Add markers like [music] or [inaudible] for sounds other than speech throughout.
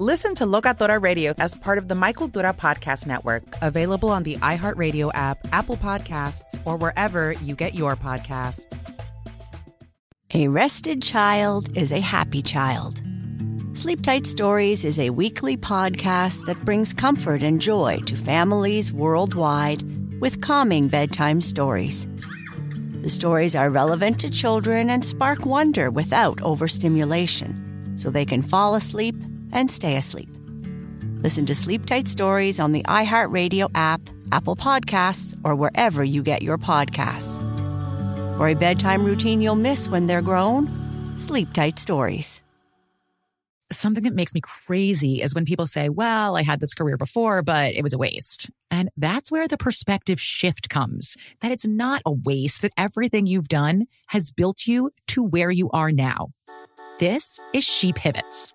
Listen to Locatora Radio as part of the Michael Cultura Podcast Network, available on the iHeartRadio app, Apple Podcasts, or wherever you get your podcasts. A rested child is a happy child. Sleep Tight Stories is a weekly podcast that brings comfort and joy to families worldwide with calming bedtime stories. The stories are relevant to children and spark wonder without overstimulation, so they can fall asleep and stay asleep. Listen to Sleep Tight Stories on the iHeartRadio app, Apple Podcasts, or wherever you get your podcasts. For a bedtime routine you'll miss when they're grown, Sleep Tight Stories something that makes me crazy is when people say, well, I had this career before, but it was a waste. And that's where the perspective shift comes that it's not a waste, that everything you've done has built you to where you are now. This is She Pivots,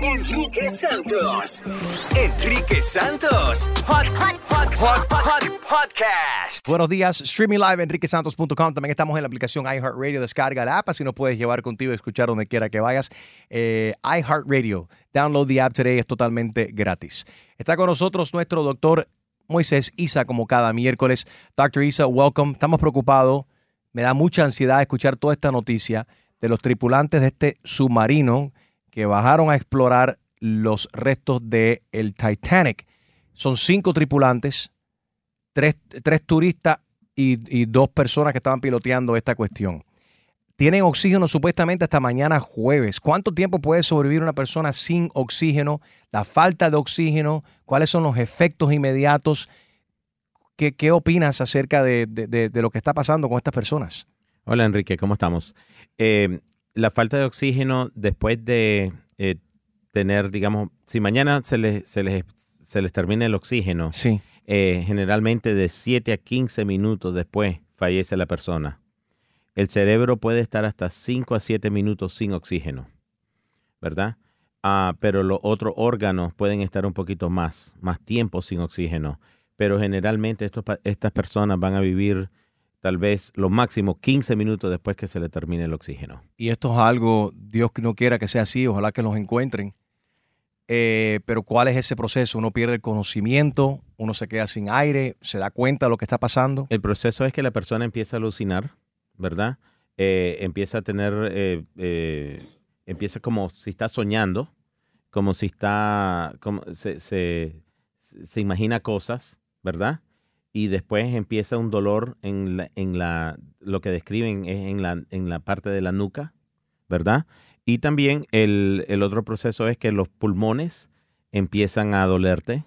Enrique Santos. Enrique Santos. Hot, hot, hot, hot, hot, podcast. Buenos días, streaming live enriquesantos.com. También estamos en la aplicación iHeartRadio. Descarga la app, así nos puedes llevar contigo y escuchar donde quiera que vayas. Eh, iHeartRadio. Download the app today, es totalmente gratis. Está con nosotros nuestro doctor Moisés Isa, como cada miércoles. Dr. Isa, welcome. Estamos preocupados. Me da mucha ansiedad escuchar toda esta noticia de los tripulantes de este submarino que bajaron a explorar los restos del el Titanic. Son cinco tripulantes, tres, turistas y, dos personas que estaban piloteando esta cuestión. Tienen oxígeno supuestamente hasta mañana jueves. ¿Cuánto tiempo puede sobrevivir una persona sin oxígeno? La falta de oxígeno, cuáles son los efectos inmediatos. ¿Qué, qué opinas acerca de, lo que está pasando con estas personas? Hola Enrique, ¿cómo estamos? Eh, la falta de oxígeno después de eh, tener, digamos, si mañana se les, se les, se les termina el oxígeno, sí. Eh, generalmente de 7 a 15 minutos después fallece la persona. El cerebro puede estar hasta 5 a 7 minutos sin oxígeno, ¿verdad? Ah, pero los otros órganos pueden estar un poquito más, más tiempo sin oxígeno. Pero generalmente estos, estas personas van a vivir tal vez lo máximo 15 minutos después que se le termine el oxígeno. Y esto es algo, Dios no quiera que sea así, ojalá que los encuentren. Eh, pero ¿cuál es ese proceso? Uno pierde el conocimiento, uno se queda sin aire, se da cuenta de lo que está pasando. El proceso es que la persona empieza a alucinar, ¿verdad? Eh, empieza a tener, eh, empieza como si está soñando, como si está, como se, se imagina cosas, ¿verdad? Y después empieza un dolor en la, en la lo que describen es en la, en la parte de la nuca, ¿verdad? Y también el, otro proceso es que los pulmones empiezan a dolerte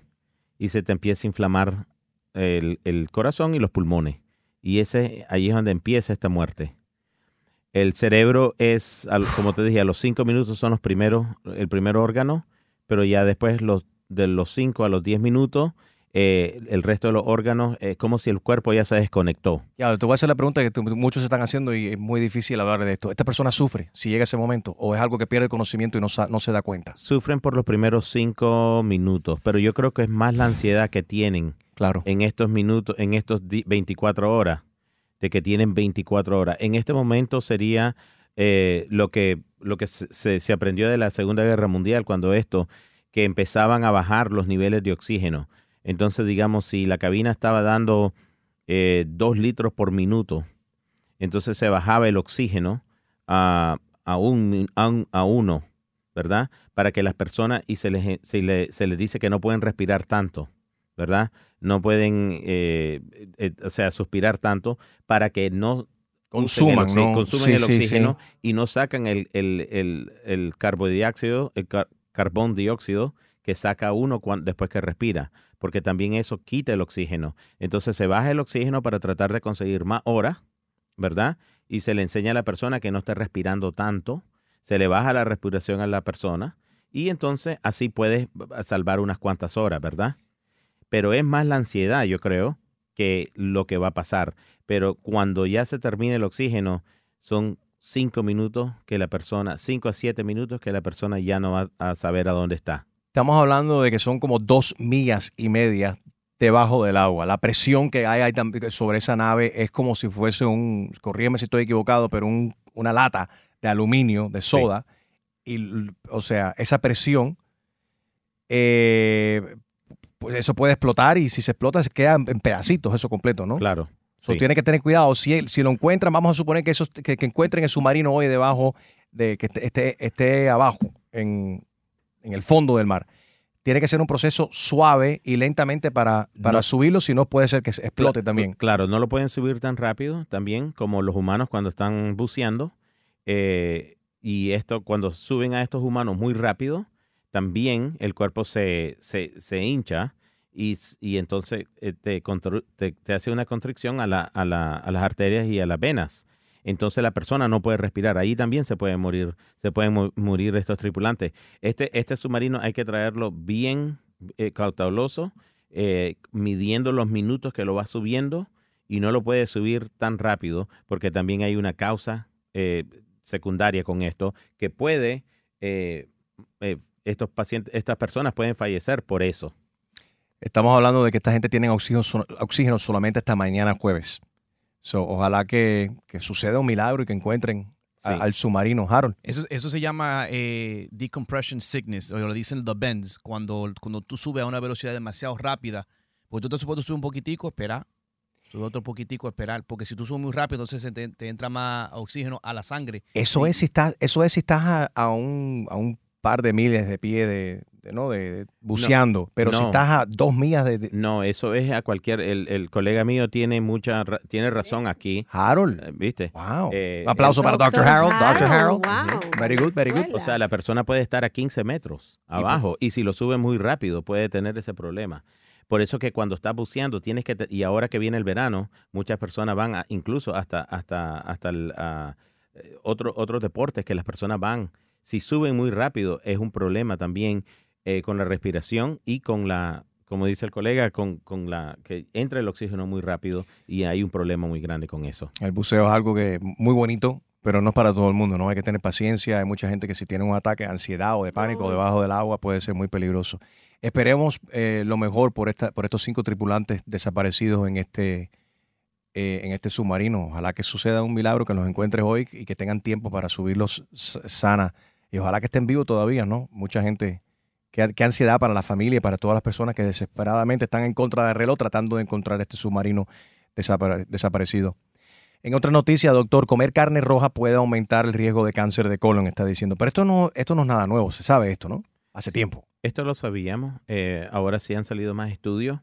y se te empieza a inflamar el, corazón y los pulmones. Y ese ahí es donde empieza esta muerte. El cerebro es, como te dije, a los cinco minutos son los primeros, el primer órgano, pero ya después los, de los cinco a los diez minutos eh, el resto de los órganos, es como si el cuerpo ya se desconectó. Ya, te voy a hacer la pregunta que muchos están haciendo y es muy difícil hablar de esto. ¿Esta persona sufre si llega ese momento o es algo que pierde conocimiento y no, no se da cuenta? Sufren por los primeros cinco minutos, pero yo creo que es más la ansiedad que tienen Claro. en estos minutos, en estos di- 24 horas, de que tienen 24 horas. En este momento sería eh, lo que, lo que se, se- se aprendió de la Segunda Guerra Mundial, cuando esto, que empezaban a bajar los niveles de oxígeno. Entonces, digamos, si la cabina estaba dando eh, dos litros por minuto, entonces se bajaba el oxígeno a, a, un, a, un- a uno, ¿verdad? Para que las personas, y se les, se, le- se les dice que no pueden respirar tanto, ¿verdad? No pueden, eh, eh, o sea, suspirar tanto para que no el Consuman, ¿no? consuman Sí, el oxígeno sí. y no sacan el, el, el, el carbodióxido, el car- carbón dióxido que saca uno cuan- después que respira, porque también eso quita el oxígeno. Entonces se baja el oxígeno para tratar de conseguir más horas, ¿verdad? Y se le enseña a la persona que no esté respirando tanto, se le baja la respiración a la persona y entonces así puedes salvar unas cuantas horas, ¿verdad? Pero es más la ansiedad, yo creo, que lo que va a pasar. Pero cuando ya se termine el oxígeno, son cinco minutos que la persona, cinco a siete minutos que la persona ya no va a saber a dónde está. Estamos hablando de que son como dos millas y media debajo del agua. La presión que hay, ahí sobre esa nave es como si fuese un, corrígeme si estoy equivocado, pero un- una lata de aluminio, de soda. Y, o sea, esa presión, eh, pues eso puede explotar y si se explota se queda en pedacitos eso completo, ¿no? Claro. So, sí. Tiene que tener cuidado. Si, si lo encuentran, vamos a suponer que, esos, que, que encuentren el submarino hoy debajo, de que esté, esté, esté abajo, en, en el fondo del mar. Tiene que ser un proceso suave y lentamente para, para No. subirlo, si no puede ser que se explote también. Claro, no lo pueden subir tan rápido también como los humanos cuando están buceando. Eh, y esto, cuando suben a estos humanos muy rápido, también el cuerpo se, se, se hincha y, y entonces eh, te, te hace una constricción a, la, a, la- a las arterias y a las venas. Entonces la persona no puede respirar. Ahí también se pueden morir, se pueden morir estos tripulantes. Este, este submarino hay que traerlo bien eh, cauteloso, eh, midiendo los minutos que lo va subiendo y no lo puede subir tan rápido porque también hay una causa eh, secundaria con esto que puede, eh, estos pacientes, estas personas pueden fallecer por eso. Estamos hablando de que esta gente tiene oxígeno, oxígeno solamente hasta mañana jueves. So, ojalá que, que suceda un milagro y que encuentren a- al submarino, Harold. Eso, eso se llama eh, decompression sickness, o lo dicen the bends, cuando, cuando tú subes a una velocidad demasiado rápida, porque tú te supuesto subir un poquitico, esperar, subir otro poquitico, esperar, porque si tú subes muy rápido, entonces te, te entra más oxígeno a la sangre. Eso Sí. es si estás, eso es si estás a, a un, a un par de miles de pie de, de, ¿no? de, buceando, pero si estás a dos millas de, de- No, eso es a cualquier, el, el colega mío tiene mucha, ra- tiene razón aquí, Harold. eh, ¿viste? Wow. Eh, Un aplauso para Dr. Harold. Dr. Harold. Wow. Very good, very good. O sea, la persona puede estar a 15 metros abajo y si lo sube muy rápido puede tener ese problema. Por eso que cuando estás buceando tienes que, y ahora que viene el verano, muchas personas van a- incluso hasta, hasta, hasta el, ah, eh, otro- otros deportes que las personas van. Si suben muy rápido es un problema también eh, con la respiración y con la, como dice el colega, con, con la que entra el oxígeno muy rápido y hay un problema muy grande con eso. El buceo es algo que muy bonito, pero no es para todo el mundo, ¿no? Hay que tener paciencia. Hay mucha gente que si tiene un ataque de ansiedad o de pánico debajo del agua puede ser muy peligroso. Esperemos eh, lo mejor por, esta, por estos cinco tripulantes desaparecidos en este, eh, en este submarino. Ojalá que suceda un milagro, que los encuentres hoy y que tengan tiempo para subirlos sana. Y ojalá que estén vivos todavía, ¿no? Mucha gente, qué, qué ansiedad para la familia y para todas las personas que desesperadamente están en contra del reloj tratando de encontrar este submarino desapare- desaparecido. En otra noticia, doctor, comer carne roja puede aumentar el riesgo de cáncer de colon, está diciendo. Pero esto no, esto no es nada nuevo, se sabe esto, ¿no? Hace tiempo. Esto lo sabíamos. eh, ahora sí han salido más estudios.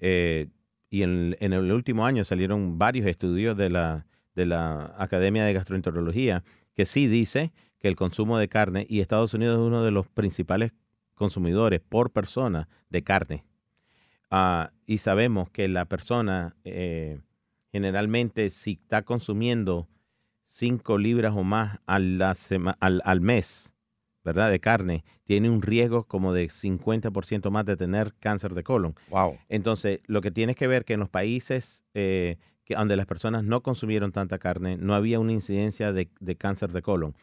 eh, y en, en el último año salieron varios estudios de la, de la Academia de Gastroenterología que sí dice que el consumo de carne, y Estados Unidos es uno de los principales consumidores por persona de carne. Ah, y sabemos que la persona eh, generalmente si está consumiendo 5 libras o más a la sema- al, al mes, ¿verdad? De carne, tiene un riesgo como de 50% más de tener cáncer de colon. Wow. Entonces, lo que tienes que ver que en los países eh, que, donde las personas no consumieron tanta carne, no había una incidencia de, de cáncer de colon.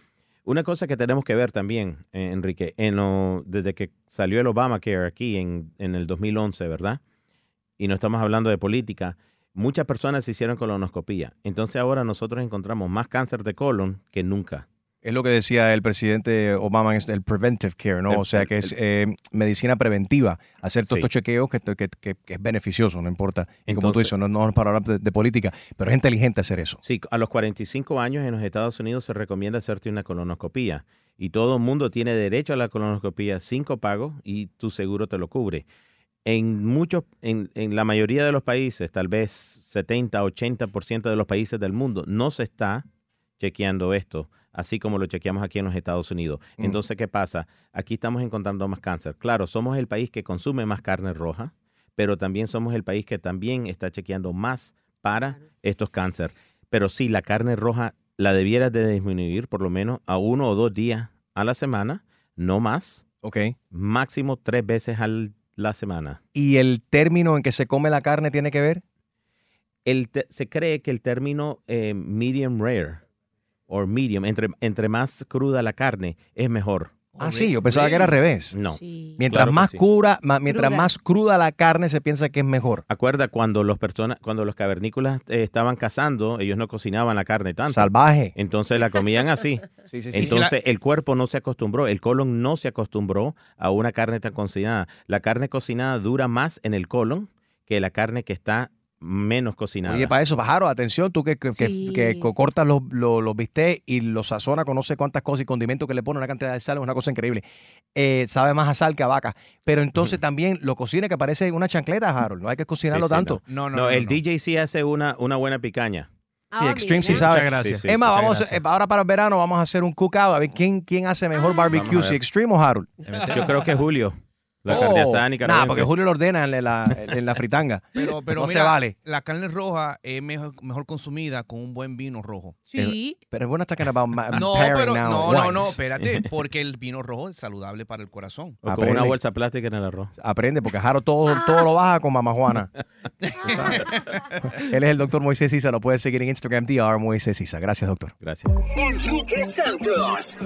Una cosa que tenemos que ver también, eh, Enrique, en lo- desde que salió el Obamacare aquí en, en el 2011, ¿verdad? Y no estamos hablando de política, muchas personas se hicieron colonoscopía. Entonces ahora nosotros encontramos más cáncer de colon que nunca. Es lo que decía el presidente Obama, es el preventive care, ¿no? El- o sea, que es eh, medicina preventiva, hacer todos Sí. estos chequeos que, que- que- que es beneficioso, no importa. Y como tú Entonces- dices, no, no es para hablar de, de política, pero es inteligente hacer eso. Sí, a los 45 años en los Estados Unidos se recomienda hacerte una colonoscopía y todo el mundo tiene derecho a la colonoscopía sin copago y tu seguro te lo cubre. En muchos, en, en la mayoría de los países, tal vez 70, 80% de los países del mundo, no se está chequeando esto, así como lo chequeamos aquí en los Estados Unidos. Mm. Entonces, ¿qué pasa? Aquí estamos encontrando más cáncer. Claro, somos el país que consume más carne roja, pero también somos el país que también está chequeando más para estos cáncer. Pero sí, la carne roja la debieras de disminuir por lo menos a uno o dos días a la semana, no más, Ok. máximo tres veces a la semana. ¿Y el término en que se come la carne tiene que ver? El se cree que el término eh, medium rare o medium, entre, entre más cruda la carne, es mejor. Ah, sí, yo pensaba que era al revés. No. Mientras Claro que más sí. cura, ma- mientras Cruda. más cruda la carne se piensa que es mejor. Acuerda cuando los personas, cuando los cavernícolas eh, estaban cazando, ellos no cocinaban la carne tanto. Salvaje. Entonces la comían así. [laughs] Sí, sí, sí. Entonces el cuerpo no se acostumbró, el colon no se acostumbró a una carne tan cocinada. La carne cocinada dura más en el colon que la carne que está menos cocinada. Oye, para eso, Pajaro, atención, tú que, que, que- Sí. que co- cortas los, los, los bistecs y los sazonas con no sé cuántas cosas y condimentos que le ponen una cantidad de sal, es una cosa increíble. Eh, sabe más a sal que a vaca. Pero entonces también lo cocina que parece una chancleta, Harold. No hay que cocinarlo Sí, sí, tanto. No, no, No, no, el no. DJ sí hace una, una buena picaña. Sí, Extreme sí sabe. Muchas gracias. Sí, sí, Emma, Muchas vamos, gracias. eh, ahora para el verano vamos a hacer un cookout a ver quién, quién hace mejor barbecue, Vamos a si. Extreme o Harold. Yo creo que Julio, la Oh, carne asada Nah, porque Julio lo ordena en la, en la [laughs] fritanga. Pero, pero no mira, se vale. La carne roja es mejor, mejor consumida con un buen vino rojo. Sí. Pero not talking about ma- No, pero now no, no, no, espérate, [laughs] porque el vino rojo es saludable para el corazón. O con una bolsa plástica en el arroz. Aprende, porque Harold todo, todo lo baja con Mamá Juana. [laughs] Él es el doctor Moisés Sisa. Lo puedes seguir en Instagram, DR Moisés Sisa. Gracias, doctor. Gracias. Enrique Santos.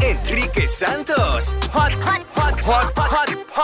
Enrique Santos. Hot, hot, hot, hot, hot